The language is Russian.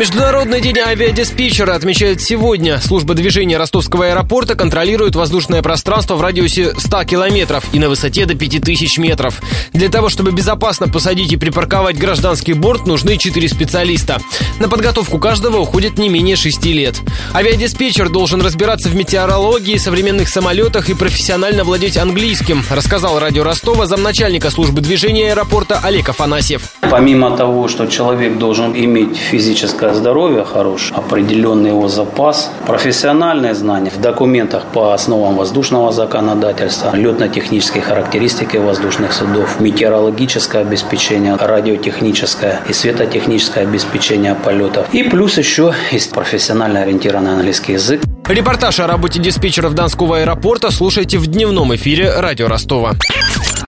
Международный день авиадиспетчера отмечают сегодня. Служба движения ростовского аэропорта контролирует воздушное пространство в радиусе 100 километров и на высоте до 5000 метров. Для того, чтобы безопасно посадить и припарковать гражданский борт, нужны 4 специалиста. На подготовку каждого уходит не менее 6 лет. Авиадиспетчер должен разбираться в метеорологии, современных самолетах и профессионально владеть английским, рассказал радио Ростова замначальника службы движения аэропорта Олег Афанасьев. Помимо того, что человек должен иметь физическое здоровье хорошее, определенный его запас, профессиональные знания в документах по основам воздушного законодательства, летно-технические характеристики воздушных судов, метеорологическое обеспечение, радиотехническое и светотехническое обеспечение полетов. И плюс еще есть профессионально ориентированный английский язык. Репортаж о работе диспетчеров Донского аэропорта слушайте в дневном эфире радио Ростова.